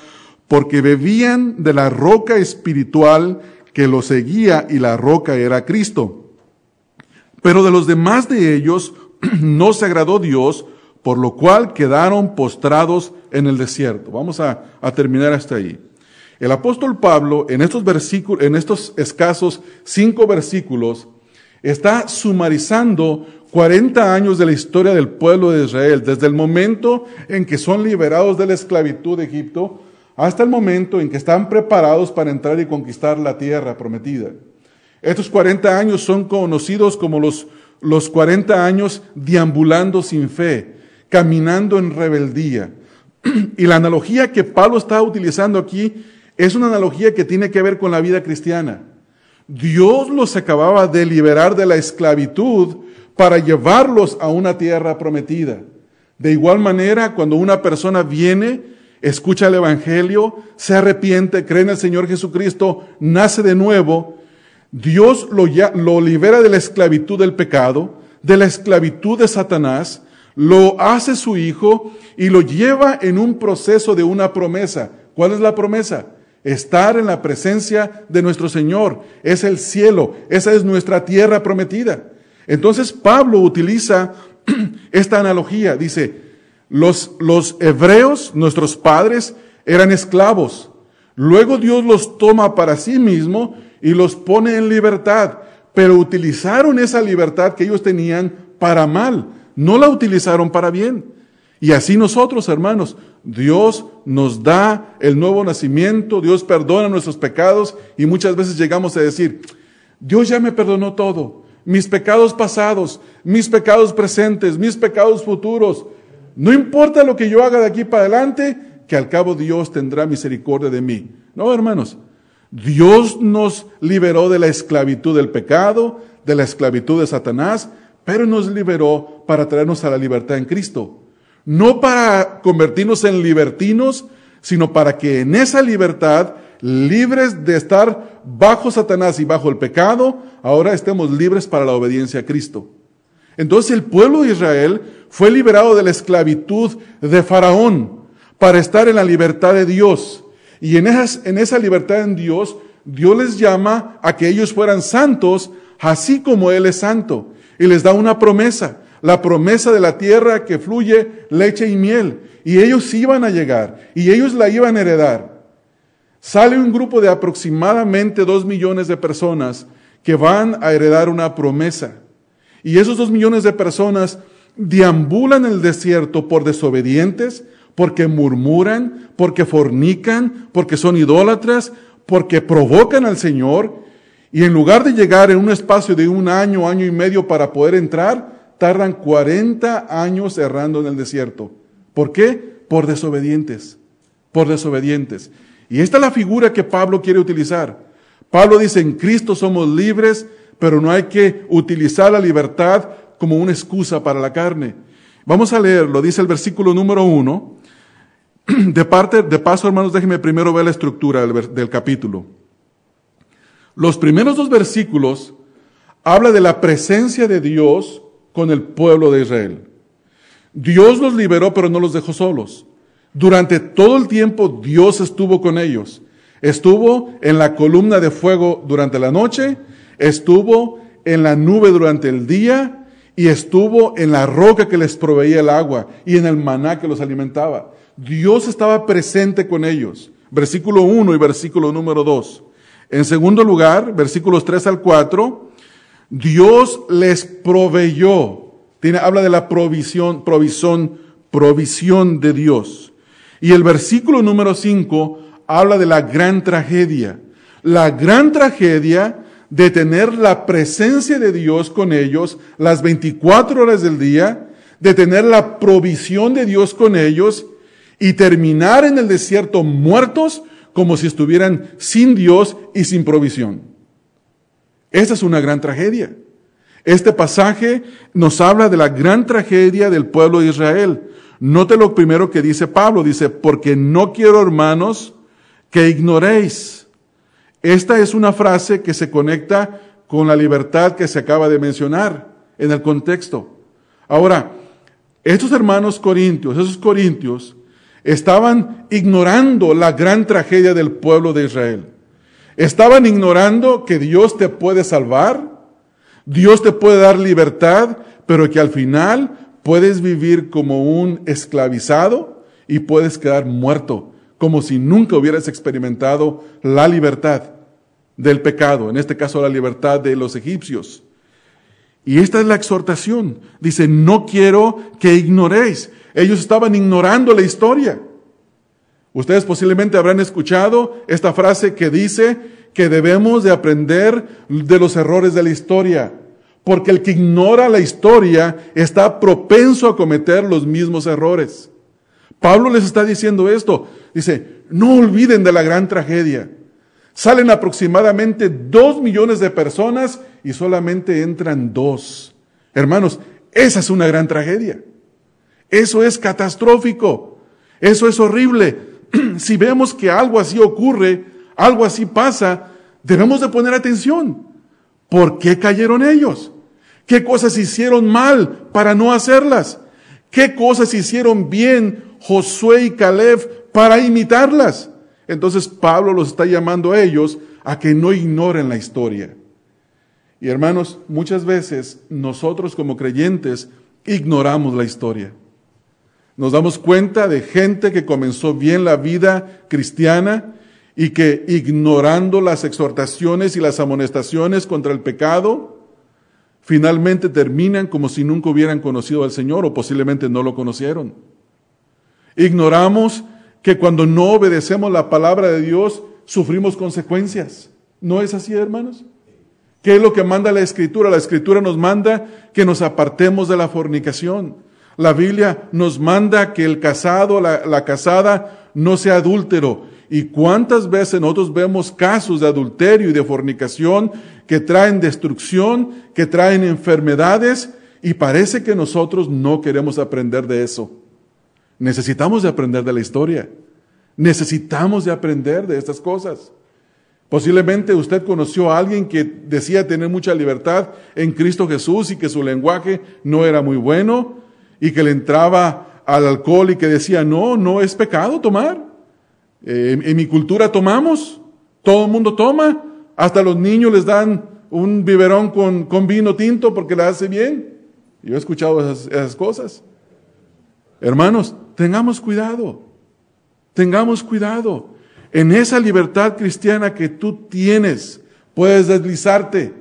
porque bebían de la roca espiritual que los seguía y la roca era Cristo. Pero de los demás de ellos no se agradó Dios, por lo cual quedaron postrados en el desierto. Vamos a, terminar hasta ahí. El apóstol Pablo, en estos versículos, en estos escasos cinco versículos, está sumarizando 40 años de la historia del pueblo de Israel, desde el momento en que son liberados de la esclavitud de Egipto hasta el momento en que están preparados para entrar y conquistar la tierra prometida. Estos 40 años son conocidos como los, los 40 años deambulando sin fe, caminando en rebeldía. Y la analogía que Pablo está utilizando aquí es una analogía que tiene que ver con la vida cristiana. Dios los acababa de liberar de la esclavitud para llevarlos a una tierra prometida. De igual manera, cuando una persona viene, escucha el Evangelio, se arrepiente, cree en el Señor Jesucristo, nace de nuevo, Dios lo, lo libera de la esclavitud del pecado, de la esclavitud de Satanás, lo hace su hijo y lo lleva en un proceso de una promesa. ¿Cuál es la promesa? Estar en la presencia de nuestro Señor. Es el cielo, esa es nuestra tierra prometida. Entonces Pablo utiliza esta analogía. Dice, los, los hebreos, nuestros padres, eran esclavos. Luego Dios los toma para sí mismo y los pone en libertad. Pero utilizaron esa libertad que ellos tenían para mal. No la utilizaron para bien. Y así nosotros, hermanos, Dios nos da el nuevo nacimiento, Dios perdona nuestros pecados y muchas veces llegamos a decir, Dios ya me perdonó todo mis pecados pasados, mis pecados presentes, mis pecados futuros. No importa lo que yo haga de aquí para adelante, que al cabo Dios tendrá misericordia de mí. No, hermanos, Dios nos liberó de la esclavitud del pecado, de la esclavitud de Satanás, pero nos liberó para traernos a la libertad en Cristo. No para convertirnos en libertinos, sino para que en esa libertad libres de estar bajo Satanás y bajo el pecado, ahora estemos libres para la obediencia a Cristo. Entonces el pueblo de Israel fue liberado de la esclavitud de Faraón para estar en la libertad de Dios. Y en, en esa libertad en Dios, Dios les llama a que ellos fueran santos, así como Él es santo. Y les da una promesa, la promesa de la tierra que fluye leche y miel. Y ellos iban a llegar, y ellos la iban a heredar. Sale un grupo de aproximadamente dos millones de personas que van a heredar una promesa. Y esos dos millones de personas deambulan el desierto por desobedientes, porque murmuran, porque fornican, porque son idólatras, porque provocan al Señor. Y en lugar de llegar en un espacio de un año, año y medio para poder entrar, tardan 40 años errando en el desierto. ¿Por qué? Por desobedientes. Por desobedientes. Y esta es la figura que Pablo quiere utilizar. Pablo dice, en Cristo somos libres, pero no hay que utilizar la libertad como una excusa para la carne. Vamos a leerlo, dice el versículo número uno. De parte, de paso, hermanos, déjenme primero ver la estructura del, del capítulo. Los primeros dos versículos habla de la presencia de Dios con el pueblo de Israel. Dios los liberó, pero no los dejó solos. Durante todo el tiempo Dios estuvo con ellos. Estuvo en la columna de fuego durante la noche, estuvo en la nube durante el día y estuvo en la roca que les proveía el agua y en el maná que los alimentaba. Dios estaba presente con ellos. Versículo 1 y versículo número 2. En segundo lugar, versículos 3 al 4, Dios les proveyó. Tiene, habla de la provisión, provisión, provisión de Dios. Y el versículo número 5 habla de la gran tragedia. La gran tragedia de tener la presencia de Dios con ellos las 24 horas del día, de tener la provisión de Dios con ellos y terminar en el desierto muertos como si estuvieran sin Dios y sin provisión. Esa es una gran tragedia. Este pasaje nos habla de la gran tragedia del pueblo de Israel. Note lo primero que dice Pablo, dice, porque no quiero, hermanos, que ignoréis. Esta es una frase que se conecta con la libertad que se acaba de mencionar en el contexto. Ahora, estos hermanos corintios, esos corintios, estaban ignorando la gran tragedia del pueblo de Israel. Estaban ignorando que Dios te puede salvar, Dios te puede dar libertad, pero que al final puedes vivir como un esclavizado y puedes quedar muerto, como si nunca hubieras experimentado la libertad del pecado, en este caso la libertad de los egipcios. Y esta es la exhortación. Dice, no quiero que ignoréis. Ellos estaban ignorando la historia. Ustedes posiblemente habrán escuchado esta frase que dice que debemos de aprender de los errores de la historia, porque el que ignora la historia está propenso a cometer los mismos errores. Pablo les está diciendo esto. Dice, no olviden de la gran tragedia. Salen aproximadamente dos millones de personas y solamente entran dos. Hermanos, esa es una gran tragedia. Eso es catastrófico. Eso es horrible. si vemos que algo así ocurre, algo así pasa, debemos de poner atención. ¿Por qué cayeron ellos? ¿Qué cosas hicieron mal para no hacerlas? ¿Qué cosas hicieron bien Josué y Caleb para imitarlas? Entonces Pablo los está llamando a ellos a que no ignoren la historia. Y hermanos, muchas veces nosotros como creyentes ignoramos la historia. Nos damos cuenta de gente que comenzó bien la vida cristiana y que ignorando las exhortaciones y las amonestaciones contra el pecado, finalmente terminan como si nunca hubieran conocido al Señor o posiblemente no lo conocieron. Ignoramos que cuando no obedecemos la palabra de Dios sufrimos consecuencias. ¿No es así, hermanos? ¿Qué es lo que manda la Escritura? La Escritura nos manda que nos apartemos de la fornicación. La Biblia nos manda que el casado, la, casada, no sea adúltero. ¿Y cuántas veces nosotros vemos casos de adulterio y de fornicación que traen destrucción, que traen enfermedades y parece que nosotros no queremos aprender de eso? Necesitamos de aprender de la historia. Necesitamos de aprender de estas cosas. Posiblemente usted conoció a alguien que decía tener mucha libertad en Cristo Jesús y que su lenguaje no era muy bueno y que le entraba al alcohol y que decía, no, no es pecado tomar. Eh, en mi cultura tomamos, todo el mundo toma, hasta los niños les dan un biberón con, con vino tinto porque le hace bien. Yo he escuchado esas cosas. Hermanos, tengamos cuidado, tengamos cuidado. En esa libertad cristiana que tú tienes, puedes deslizarte,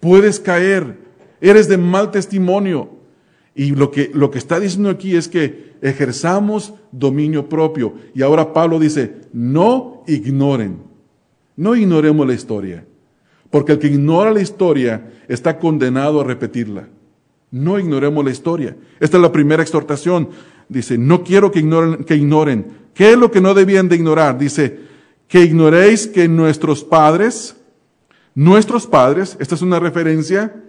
puedes caer, eres de mal testimonio. Y lo que, lo que está diciendo aquí es que ejerzamos dominio propio. Y ahora Pablo dice, no ignoren, no ignoremos la historia. Porque el que ignora la historia está condenado a repetirla. No ignoremos la historia. Esta es la primera exhortación. Dice, no quiero que ignoren, que ignoren. ¿Qué es lo que no debían de ignorar? Dice, que ignoréis que nuestros padres, nuestros padres, esta es una referencia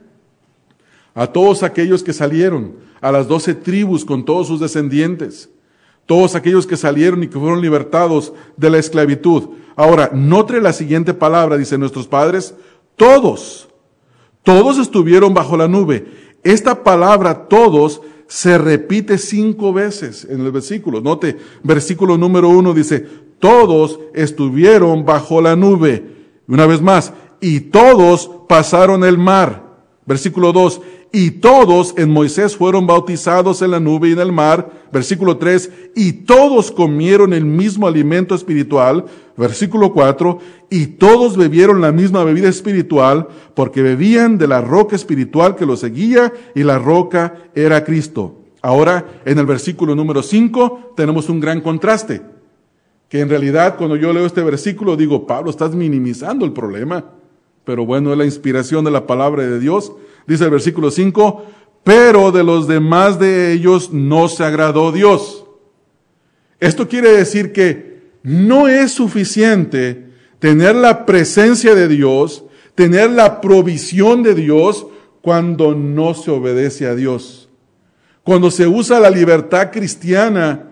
a todos aquellos que salieron, a las doce tribus con todos sus descendientes, todos aquellos que salieron y que fueron libertados de la esclavitud. Ahora, note la siguiente palabra, dice nuestros padres, todos, todos estuvieron bajo la nube. Esta palabra todos se repite cinco veces en el versículo. Note, versículo número uno dice, todos estuvieron bajo la nube. Una vez más, y todos pasaron el mar. Versículo 2, y todos en Moisés fueron bautizados en la nube y en el mar. Versículo 3, y todos comieron el mismo alimento espiritual. Versículo 4, y todos bebieron la misma bebida espiritual, porque bebían de la roca espiritual que los seguía, y la roca era Cristo. Ahora, en el versículo número 5, tenemos un gran contraste que en realidad cuando yo leo este versículo digo, Pablo, estás minimizando el problema. Pero bueno, es la inspiración de la palabra de Dios. Dice el versículo 5, pero de los demás de ellos no se agradó Dios. Esto quiere decir que no es suficiente tener la presencia de Dios, tener la provisión de Dios, cuando no se obedece a Dios. Cuando se usa la libertad cristiana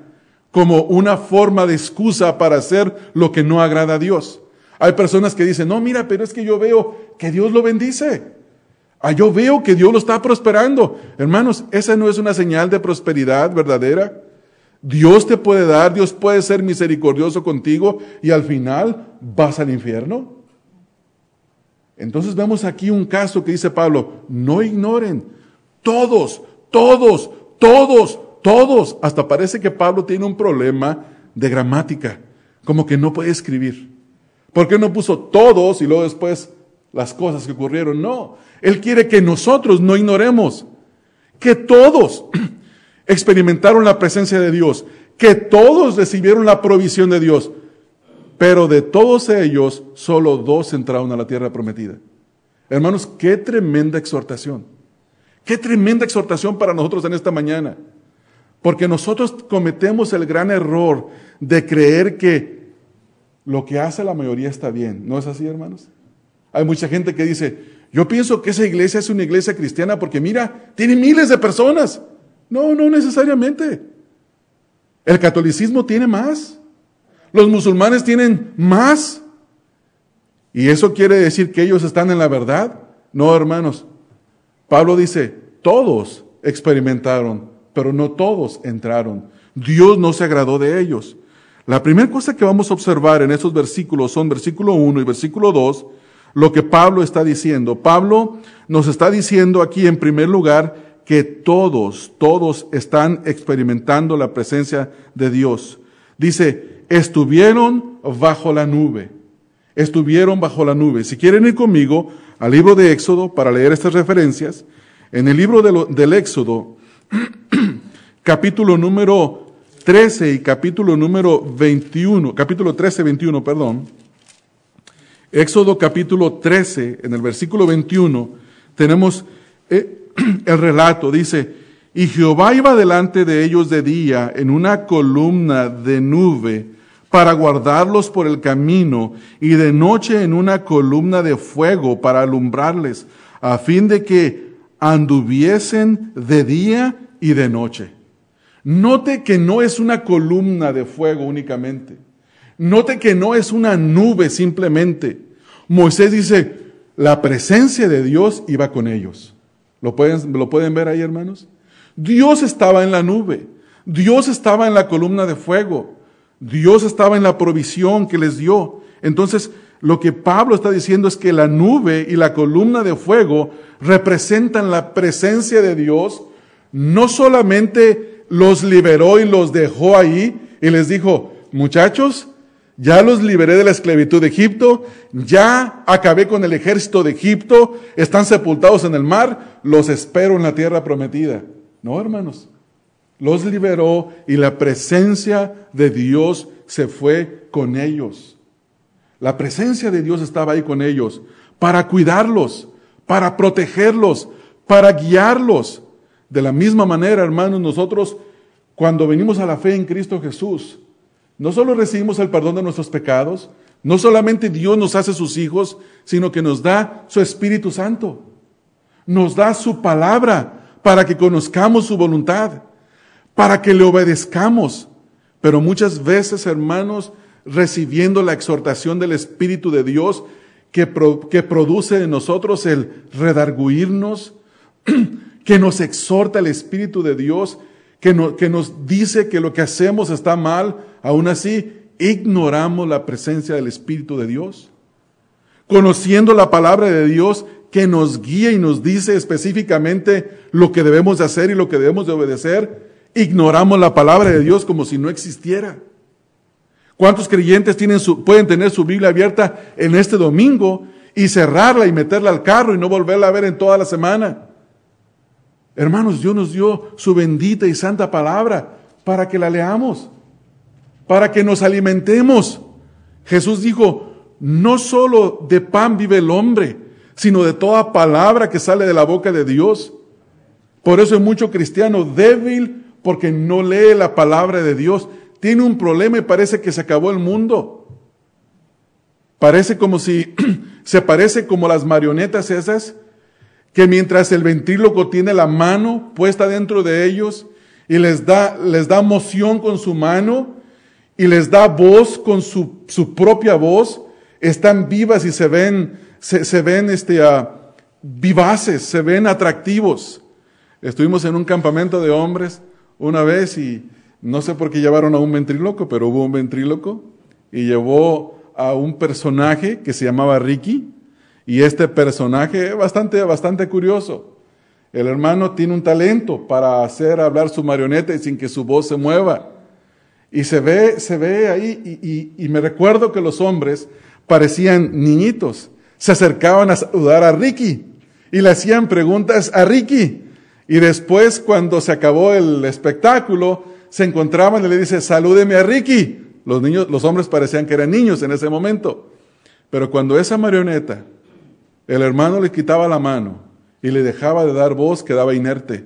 como una forma de excusa para hacer lo que no agrada a Dios. Hay personas que dicen, no, mira, pero es que yo veo que Dios lo bendice. Ah, yo veo que Dios lo está prosperando. Hermanos, esa no es una señal de prosperidad verdadera. Dios te puede dar, Dios puede ser misericordioso contigo y al final vas al infierno. Entonces vemos aquí un caso que dice Pablo, no ignoren, todos, todos, todos, todos, hasta parece que Pablo tiene un problema de gramática, como que no puede escribir. ¿Por qué no puso todos y luego después las cosas que ocurrieron? No, él quiere que nosotros no ignoremos que todos experimentaron la presencia de Dios, que todos recibieron la provisión de Dios, pero de todos ellos solo dos entraron a la tierra prometida. Hermanos, qué tremenda exhortación. Qué tremenda exhortación para nosotros en esta mañana. Porque nosotros cometemos el gran error de creer que lo que hace la mayoría está bien. ¿No es así, hermanos? Hay mucha gente que dice, yo pienso que esa iglesia es una iglesia cristiana porque mira, tiene miles de personas. No, no necesariamente. El catolicismo tiene más. Los musulmanes tienen más. ¿Y eso quiere decir que ellos están en la verdad? No, hermanos. Pablo dice, todos experimentaron pero no todos entraron. Dios no se agradó de ellos. La primera cosa que vamos a observar en esos versículos son versículo 1 y versículo 2, lo que Pablo está diciendo. Pablo nos está diciendo aquí en primer lugar que todos, todos están experimentando la presencia de Dios. Dice, estuvieron bajo la nube. Estuvieron bajo la nube. Si quieren ir conmigo al libro de Éxodo para leer estas referencias, en el libro del Éxodo, capítulo número 13 y capítulo número 21, capítulo 13, 21, perdón. Éxodo capítulo 13, en el versículo 21, tenemos eh, el relato, dice, y Jehová iba delante de ellos de día en una columna de nube para guardarlos por el camino, y de noche en una columna de fuego para alumbrarles, a fin de que anduviesen de día y de noche. Note que no es una columna de fuego únicamente. Note que no es una nube simplemente. Moisés dice, la presencia de Dios iba con ellos. ¿Lo pueden, ¿Lo pueden ver ahí, hermanos? Dios estaba en la nube. Dios estaba en la columna de fuego. Dios estaba en la provisión que les dio. Entonces, lo que Pablo está diciendo es que la nube y la columna de fuego representan la presencia de Dios no solamente los liberó y los dejó ahí y les dijo, muchachos, ya los liberé de la esclavitud de Egipto, ya acabé con el ejército de Egipto, están sepultados en el mar, los espero en la tierra prometida. No, hermanos, los liberó y la presencia de Dios se fue con ellos. La presencia de Dios estaba ahí con ellos para cuidarlos, para protegerlos, para guiarlos. De la misma manera, hermanos, nosotros cuando venimos a la fe en Cristo Jesús, no solo recibimos el perdón de nuestros pecados, no solamente Dios nos hace sus hijos, sino que nos da su Espíritu Santo. Nos da su palabra para que conozcamos su voluntad, para que le obedezcamos. Pero muchas veces, hermanos, recibiendo la exhortación del Espíritu de Dios que, produce en nosotros el redarguirnos, que nos exhorta el Espíritu de Dios, que nos dice que lo que hacemos está mal, aún así ignoramos la presencia del Espíritu de Dios. Conociendo la palabra de Dios que nos guía y nos dice específicamente lo que debemos de hacer y lo que debemos de obedecer, ignoramos la palabra de Dios como si no existiera. ¿Cuántos creyentes tienen su, pueden tener su Biblia abierta en este domingo y cerrarla y meterla al carro y no volverla a ver en toda la semana? Hermanos, Dios nos dio su bendita y santa palabra para que la leamos, para que nos alimentemos. Jesús dijo, no solo de pan vive el hombre, sino de toda palabra que sale de la boca de Dios. Por eso hay mucho cristiano débil porque no lee la palabra de Dios. Tiene un problema y parece que se acabó el mundo. Parece como si, se parece como las marionetas esas que mientras el ventríloco tiene la mano puesta dentro de ellos y les da, les da moción con su mano y les da voz con su, su propia voz, están vivas y se ven, se, ven este, uh, vivaces, se ven atractivos. Estuvimos en un campamento de hombres una vez y no sé por qué llevaron a un ventríloco, pero hubo un ventríloco y llevó a un personaje que se llamaba Ricky y este personaje es bastante, bastante curioso. El hermano tiene un talento para hacer hablar su marioneta sin que su voz se mueva. Y se ve, se ve ahí, y, me recuerdo que los hombres parecían niñitos. Se acercaban a saludar a Ricky y le hacían preguntas a Ricky. Y después, cuando se acabó el espectáculo, se encontraban y le dice, salúdeme a Ricky. Los niños, los hombres parecían que eran niños en ese momento. Pero cuando esa marioneta el hermano le quitaba la mano y le dejaba de dar voz, quedaba inerte.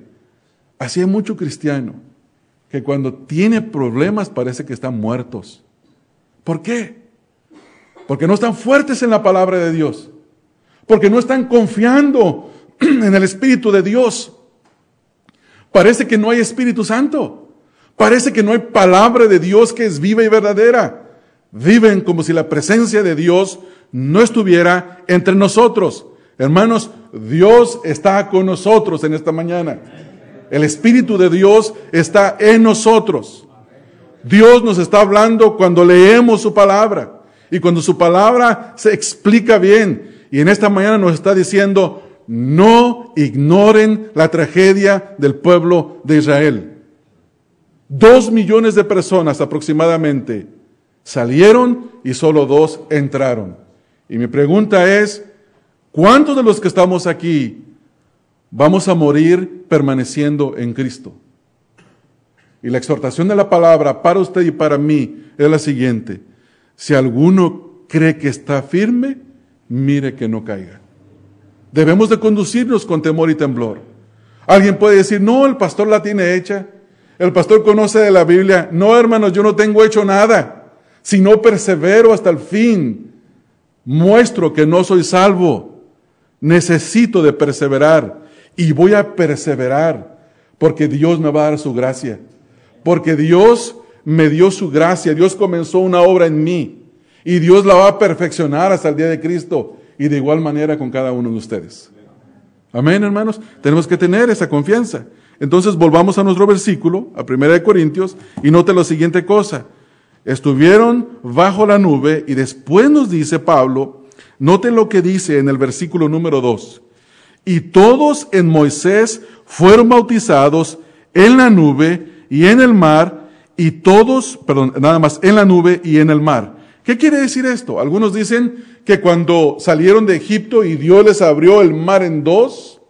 Así hay mucho cristiano que cuando tiene problemas parece que están muertos. ¿Por qué? Porque no están fuertes en la palabra de Dios. Porque no están confiando en el Espíritu de Dios. Parece que no hay Espíritu Santo. Parece que no hay palabra de Dios que es viva y verdadera. Viven como si la presencia de Dios no estuviera entre nosotros. Hermanos, Dios está con nosotros en esta mañana. El Espíritu de Dios está en nosotros. Dios nos está hablando cuando leemos su palabra y cuando su palabra se explica bien. Y en esta mañana nos está diciendo, no ignoren la tragedia del pueblo de Israel. Dos millones de personas aproximadamente salieron y solo dos entraron. Y mi pregunta es, ¿cuántos de los que estamos aquí vamos a morir permaneciendo en Cristo? Y la exhortación de la palabra para usted y para mí es la siguiente. Si alguno cree que está firme, mire que no caiga. Debemos de conducirnos con temor y temblor. Alguien puede decir, no, el pastor la tiene hecha. El pastor conoce de la Biblia. No, hermanos, yo no tengo hecho nada. Si no persevero hasta el fin, muestro que no soy salvo, necesito de perseverar y voy a perseverar porque Dios me va a dar su gracia, porque Dios me dio su gracia, Dios comenzó una obra en mí y Dios la va a perfeccionar hasta el día de Cristo y de igual manera con cada uno de ustedes. Amén, hermanos. Tenemos que tener esa confianza. Entonces volvamos a nuestro versículo, a 1 Corintios, y note la siguiente cosa. Estuvieron bajo la nube y después nos dice Pablo, noten lo que dice en el versículo número 2, y todos en Moisés fueron bautizados en la nube y en el mar, y todos, perdón, nada más, en la nube y en el mar. ¿Qué quiere decir esto? Algunos dicen que cuando salieron de Egipto y Dios les abrió el mar en dos,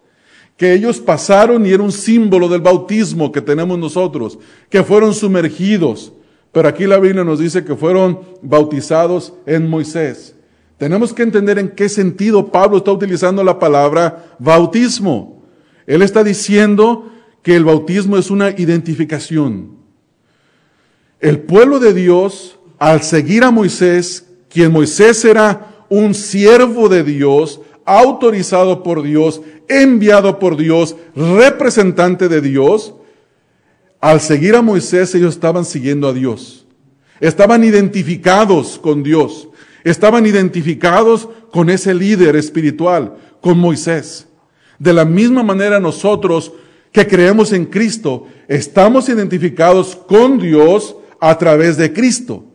que ellos pasaron y era un símbolo del bautismo que tenemos nosotros, que fueron sumergidos. Pero aquí la Biblia nos dice que fueron bautizados en Moisés. Tenemos que entender en qué sentido Pablo está utilizando la palabra bautismo. Él está diciendo que el bautismo es una identificación. El pueblo de Dios, al seguir a Moisés, quien Moisés era un siervo de Dios, autorizado por Dios, enviado por Dios, representante de Dios, al seguir a Moisés, ellos estaban siguiendo a Dios. Estaban identificados con Dios. Estaban identificados con ese líder espiritual, con Moisés. De la misma manera nosotros que creemos en Cristo, estamos identificados con Dios a través de Cristo.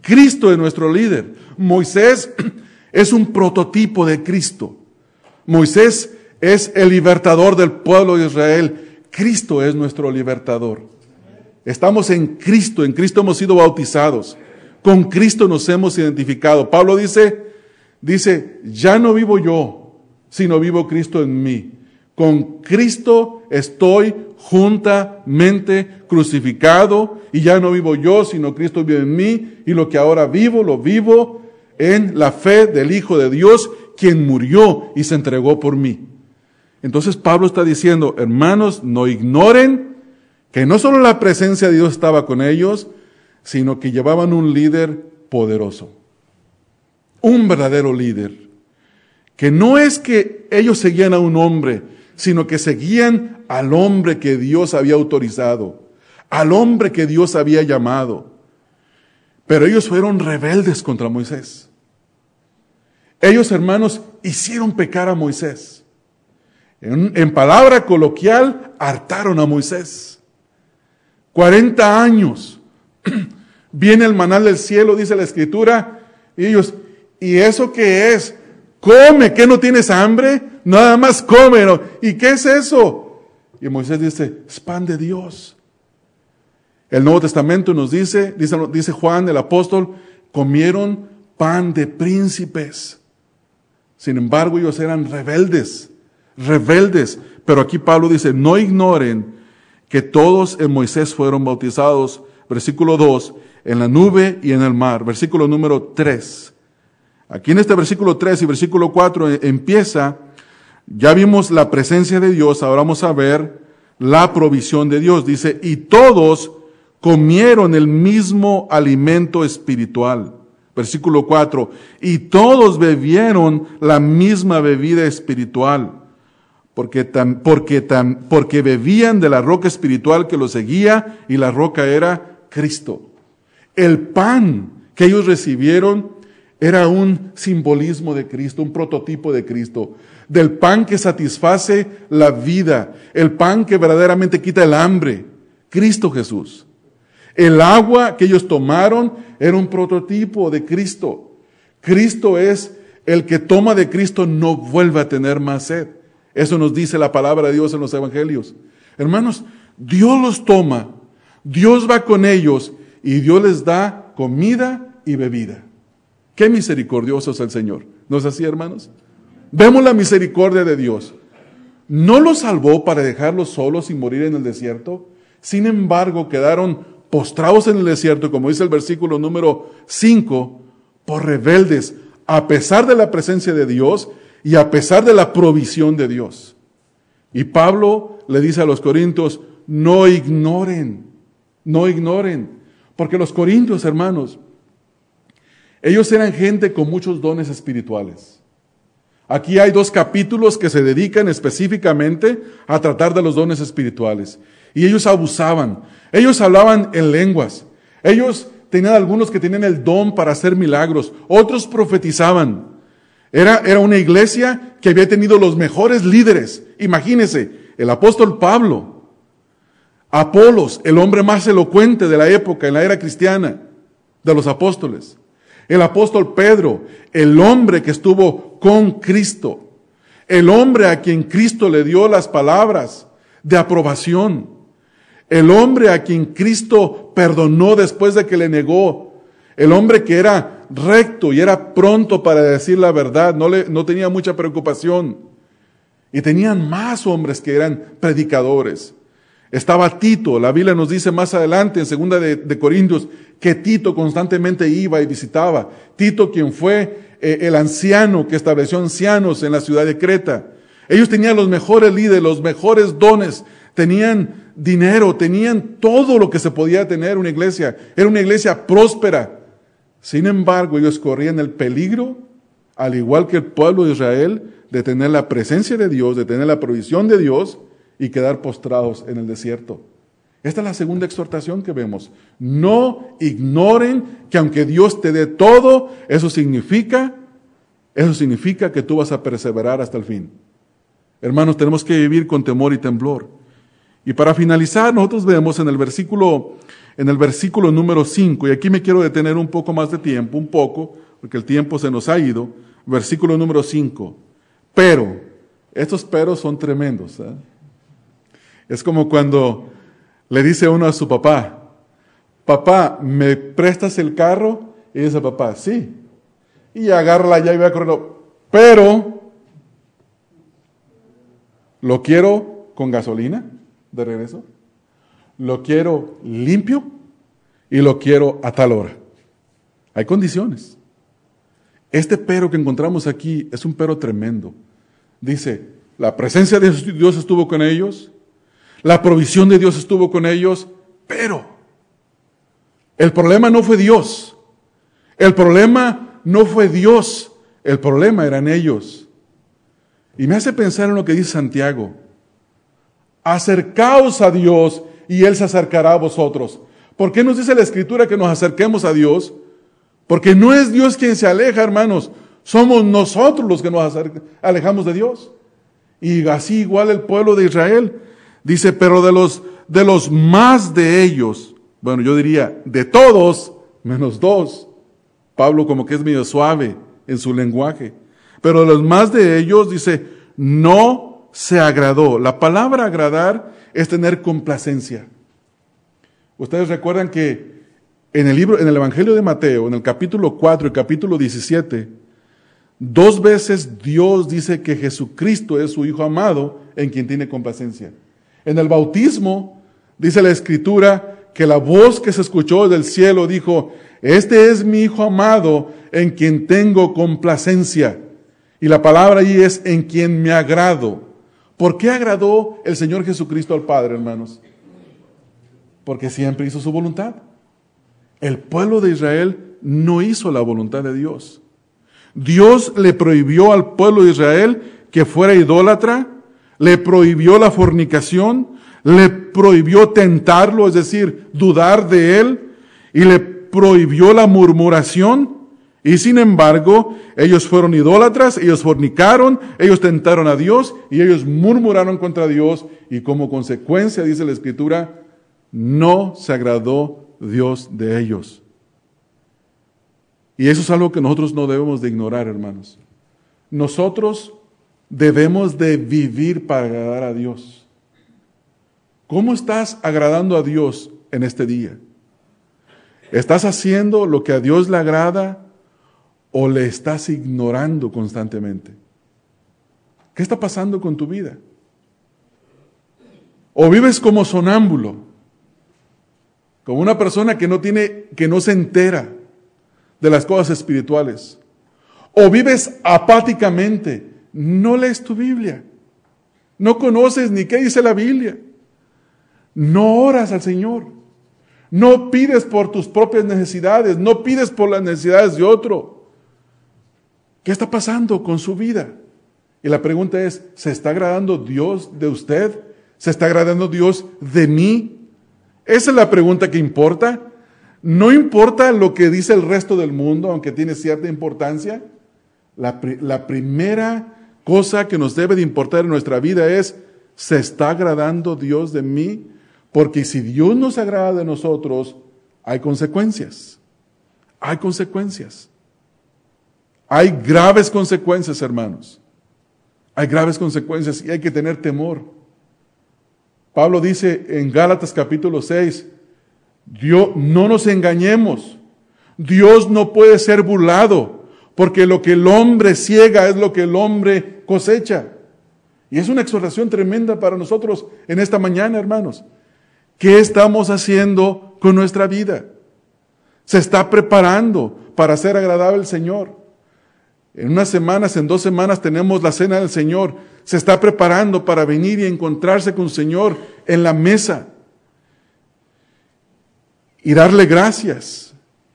Cristo es nuestro líder. Moisés es un prototipo de Cristo. Moisés es el libertador del pueblo de Israel. Cristo es nuestro libertador. Estamos en Cristo, en Cristo hemos sido bautizados. Con Cristo nos hemos identificado. Pablo dice, dice, ya no vivo yo, sino vivo Cristo en mí. Con Cristo estoy juntamente crucificado y ya no vivo yo, sino Cristo vive en mí y lo que ahora vivo, lo vivo en la fe del Hijo de Dios, quien murió y se entregó por mí. Entonces Pablo está diciendo, hermanos, no ignoren que no solo la presencia de Dios estaba con ellos, sino que llevaban un líder poderoso, un verdadero líder, que no es que ellos seguían a un hombre, sino que seguían al hombre que Dios había autorizado, al hombre que Dios había llamado. Pero ellos fueron rebeldes contra Moisés. Ellos, hermanos, hicieron pecar a Moisés. En, palabra coloquial, hartaron a Moisés. 40 años. Viene el manal del cielo, dice la escritura, y ellos, ¿y eso qué es? Come, ¿qué no tienes hambre? Nada más come. ¿Y qué es eso? Y Moisés dice, es pan de Dios. El Nuevo Testamento nos dice, dice Juan el apóstol, comieron pan de príncipes. Sin embargo, ellos eran rebeldes, rebeldes. Pero aquí Pablo dice, no ignoren que todos en Moisés fueron bautizados, versículo 2, en la nube y en el mar. Versículo número 3. Aquí en este versículo 3 y versículo 4 eh, empieza, ya vimos la presencia de Dios, ahora vamos a ver la provisión de Dios. Dice, y todos comieron el mismo alimento espiritual. Versículo 4, y todos bebieron la misma bebida espiritual, porque, porque, porque bebían de la roca espiritual que los seguía y la roca era Cristo. El pan que ellos recibieron era un simbolismo de Cristo, un prototipo de Cristo, del pan que satisface la vida, el pan que verdaderamente quita el hambre, Cristo Jesús. El agua que ellos tomaron era un prototipo de Cristo. Cristo es el que toma de Cristo no vuelve a tener más sed. Eso nos dice la palabra de Dios en los evangelios. Hermanos, Dios los toma, Dios va con ellos y Dios les da comida y bebida. Qué misericordioso es el Señor. ¿No es así, hermanos? Vemos la misericordia de Dios. No los salvó para dejarlos solos y morir en el desierto. Sin embargo, quedaron postrados en el desierto, como dice el versículo número 5, por rebeldes, a pesar de la presencia de Dios y a pesar de la provisión de Dios. Y Pablo le dice a los corintios, no ignoren, no ignoren porque los corintios, hermanos, ellos eran gente con muchos dones espirituales. Aquí hay dos capítulos que se dedican específicamente a tratar de los dones espirituales. Y ellos abusaban. Ellos hablaban en lenguas. Ellos tenían algunos que tenían el don para hacer milagros. Otros profetizaban. Era, era una iglesia que había tenido los mejores líderes. Imagínense, el apóstol Pablo, Apolos, el hombre más elocuente de la época en la era cristiana, de los apóstoles. El apóstol Pedro, el hombre que estuvo con Cristo. El hombre a quien Cristo le dio las palabras de aprobación. El hombre a quien Cristo perdonó después de que le negó. El hombre que era recto y era pronto para decir la verdad, no, le, no tenía mucha preocupación. Y tenían más hombres que eran predicadores. Estaba Tito, la Biblia nos dice más adelante en segunda de, Corintios que Tito constantemente iba y visitaba. Tito quien fue eh, el anciano que estableció ancianos en la ciudad de Creta. Ellos tenían los mejores líderes, los mejores dones, tenían dinero, tenían todo lo que se podía tener una iglesia. Era una iglesia próspera. Sin embargo, ellos corrían el peligro, al igual que el pueblo de Israel, de tener la presencia de Dios, de tener la provisión de Dios, y quedar postrados en el desierto. Esta es la segunda exhortación que vemos. No ignoren que aunque Dios te dé todo, eso significa, eso significa que tú vas a perseverar hasta el fin. Hermanos, tenemos que vivir con temor y temblor. Y para finalizar, nosotros vemos en el versículo, en el versículo número 5, y aquí me quiero detener un poco más de tiempo, un poco, porque el tiempo se nos ha ido, versículo número 5. Pero, estos peros son tremendos. ¿eh? Es como cuando le dice uno a su papá, papá, ¿me prestas el carro? Y dice papá, sí. Y agarra la llave y va corriendo, pero lo quiero con gasolina de regreso, lo quiero limpio y lo quiero a tal hora. Hay condiciones. Este pero que encontramos aquí es un pero tremendo. Dice, la presencia de Dios estuvo con ellos, la provisión de Dios estuvo con ellos, pero el problema no fue Dios. El problema no fue Dios. El problema eran ellos. Y me hace pensar en lo que dice Santiago. Acercaos a Dios y Él se acercará a vosotros. ¿Por qué nos dice la Escritura que nos acerquemos a Dios? Porque no es Dios quien se aleja, hermanos. Somos nosotros los que nos alejamos de Dios. Y así igual el pueblo de Israel. Dice, pero de los, de los más de ellos, bueno, yo diría, de todos, menos dos. Pablo como que es medio suave en su lenguaje. Pero de los más de ellos dice, no se agradó. La palabra agradar es tener complacencia. Ustedes recuerdan que en el libro, en el Evangelio de Mateo, en el capítulo 4 y capítulo 17, dos veces Dios dice que Jesucristo es su Hijo amado en quien tiene complacencia. En el bautismo, dice la Escritura, que la voz que se escuchó del cielo dijo, este es mi Hijo amado en quien tengo complacencia. Y la palabra allí es en quien me agrado. ¿Por qué agradó el Señor Jesucristo al Padre, hermanos? Porque siempre hizo su voluntad. El pueblo de Israel no hizo la voluntad de Dios. Dios le prohibió al pueblo de Israel que fuera idólatra, le prohibió la fornicación, le prohibió tentarlo, es decir, dudar de él, y le prohibió la murmuración. Y sin embargo, ellos fueron idólatras, ellos fornicaron, ellos tentaron a Dios y ellos murmuraron contra Dios y como consecuencia, dice la Escritura, no se agradó Dios de ellos. Y eso es algo que nosotros no debemos de ignorar, hermanos. Nosotros debemos de vivir para agradar a Dios. ¿Cómo estás agradando a Dios en este día? ¿Estás haciendo lo que a Dios le agrada o le estás ignorando constantemente? ¿Qué está pasando con tu vida? ¿O vives como sonámbulo? Como una persona que no tiene, que no se entera de las cosas espirituales. O vives apáticamente, no lees tu Biblia. No conoces ni qué dice la Biblia. No oras al Señor. No pides por tus propias necesidades, no pides por las necesidades de otro. ¿Qué está pasando con su vida? Y la pregunta es, ¿se está agradando Dios de usted? ¿Se está agradando Dios de mí? Esa es la pregunta que importa. No importa lo que dice el resto del mundo, aunque tiene cierta importancia. La, primera cosa que nos debe de importar en nuestra vida es, ¿se está agradando Dios de mí? Porque si Dios nos agrada de nosotros, hay consecuencias. Hay consecuencias. Hay graves consecuencias, hermanos. Hay graves consecuencias y hay que tener temor. Pablo dice en Gálatas capítulo 6, Dios, no nos engañemos. Dios no puede ser burlado, porque lo que el hombre ciega es lo que el hombre cosecha. Y es una exhortación tremenda para nosotros en esta mañana, hermanos. ¿Qué estamos haciendo con nuestra vida? Se está preparando para ser agradable al Señor. En unas semanas, en dos semanas tenemos la cena del Señor. Se está preparando para venir y encontrarse con el Señor en la mesa. Y darle gracias,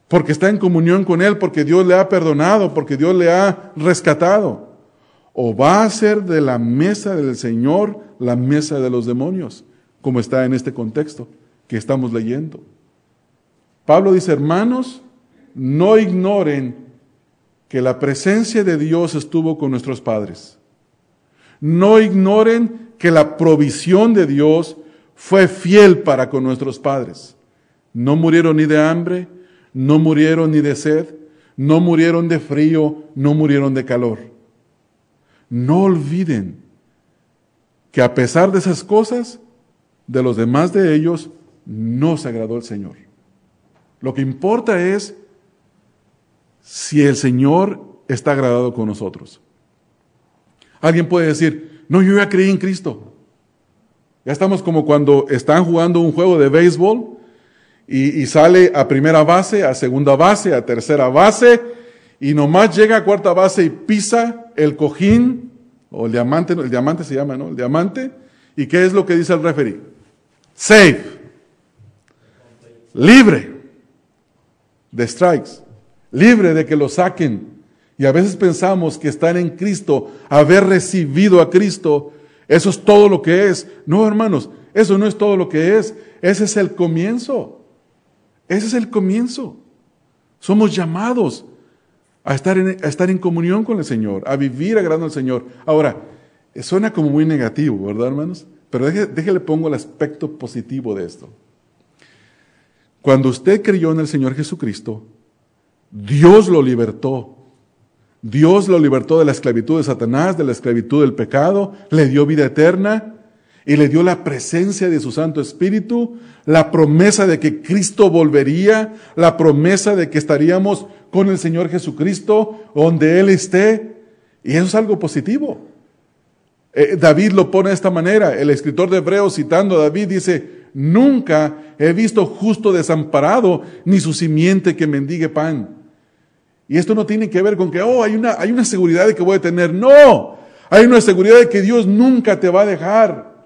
porque está en comunión con Él, porque Dios le ha perdonado, porque Dios le ha rescatado. O va a ser de la mesa del Señor la mesa de los demonios como está en este contexto que estamos leyendo. Pablo dice, hermanos, no ignoren que la presencia de Dios estuvo con nuestros padres. No ignoren que la provisión de Dios fue fiel para con nuestros padres. No murieron ni de hambre, no murieron ni de sed, no murieron de frío, no murieron de calor. No olviden que a pesar de esas cosas, de los demás de ellos no se agradó el Señor. Lo que importa es si el Señor está agradado con nosotros. Alguien puede decir, no, yo ya creí en Cristo. Ya estamos como cuando están jugando un juego de béisbol y, sale a primera base, a segunda base, a tercera base y nomás llega a cuarta base y pisa el cojín o el diamante, el diamante se llama, ¿no? El diamante. ¿Y qué es lo que dice el referee? Safe. Libre de strikes. Libre de que lo saquen. Y a veces pensamos que estar en Cristo, haber recibido a Cristo, eso es todo lo que es. No, hermanos, eso no es todo lo que es. Ese es el comienzo. Ese es el comienzo. Somos llamados a estar en, comunión con el Señor, a vivir agradando al Señor. Ahora, suena como muy negativo, ¿verdad, hermanos? Pero déjele pongo el aspecto positivo de esto. Cuando usted creyó en el Señor Jesucristo, Dios lo libertó Dios lo libertó de la esclavitud de Satanás, de la esclavitud del pecado, le dio vida eterna y le dio la presencia de su Santo Espíritu, la promesa de que Cristo volvería, la promesa de que estaríamos con el Señor Jesucristo donde Él esté. Y eso es algo positivo. Eh, David lo pone de esta manera. El escritor de Hebreos citando a David dice, nunca he visto justo desamparado ni su simiente que mendigue pan. Y esto no tiene que ver con que, oh, hay una, hay una seguridad de que voy a tener. No, hay una seguridad de que Dios nunca te va a dejar.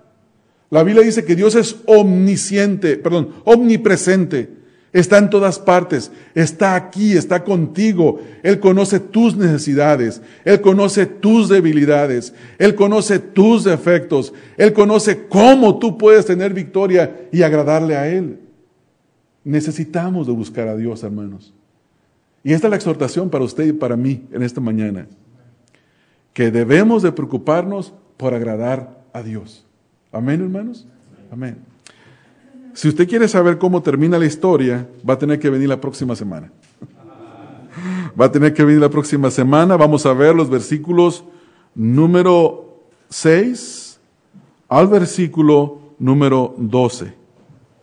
La Biblia dice que Dios es omnisciente, perdón, omnipresente. Está en todas partes, está aquí, está contigo. Él conoce tus necesidades, Él conoce tus debilidades, Él conoce tus defectos, Él conoce cómo tú puedes tener victoria y agradarle a Él. Necesitamos de buscar a Dios, hermanos. Y esta es la exhortación para usted y para mí en esta mañana, que debemos de preocuparnos por agradar a Dios. Amén, hermanos. Amén. Si usted quiere saber cómo termina la historia, va a tener que venir la próxima semana. Va a tener que venir la próxima semana. Vamos a ver los versículos número 6 al versículo número 12.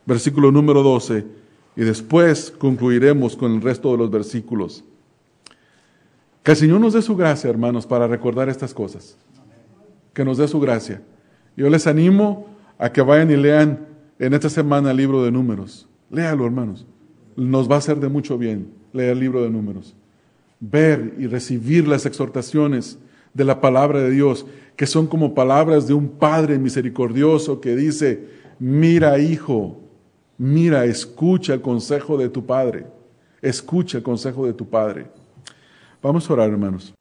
Versículo número 12 y después concluiremos con el resto de los versículos. Que el Señor nos dé su gracia, hermanos, para recordar estas cosas. Que nos dé su gracia. Yo les animo a que vayan y lean en esta semana el libro de números. Léalo, hermanos. Nos va a hacer de mucho bien leer el libro de números. Ver y recibir las exhortaciones de la palabra de Dios, que son como palabras de un Padre misericordioso que dice, mira hijo, Mira, escucha el consejo de tu Padre. Escucha el consejo de tu Padre. Vamos a orar, hermanos.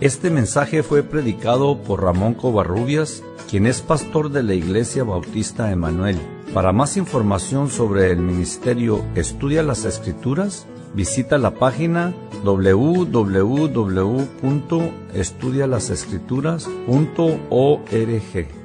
Este mensaje fue predicado por Ramón Covarrubias, quien es pastor de la Iglesia Bautista Emanuel. Para más información sobre el ministerio Estudia las Escrituras, visita la página www.estudialasescrituras.org.